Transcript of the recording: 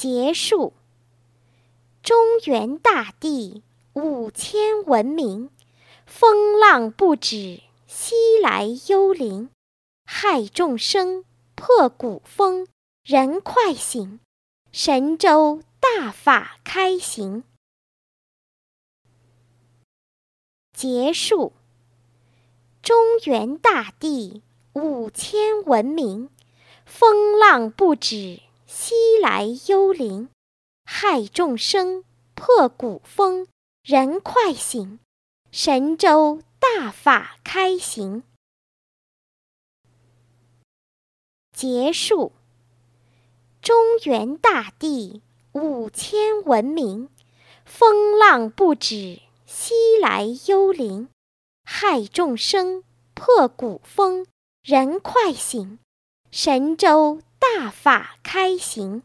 结束。中原大地五千文明，风浪不止，西来幽灵。害众生，破古风，人快醒，神州大法开行。结束。中原大地五千文明，风浪不止，西来幽灵。害众生，破古风，人快醒，神州大法开行。结束。中原大地五千文明，风浪不止，西来幽灵。害众生，破古风，人快醒，神州大法开行。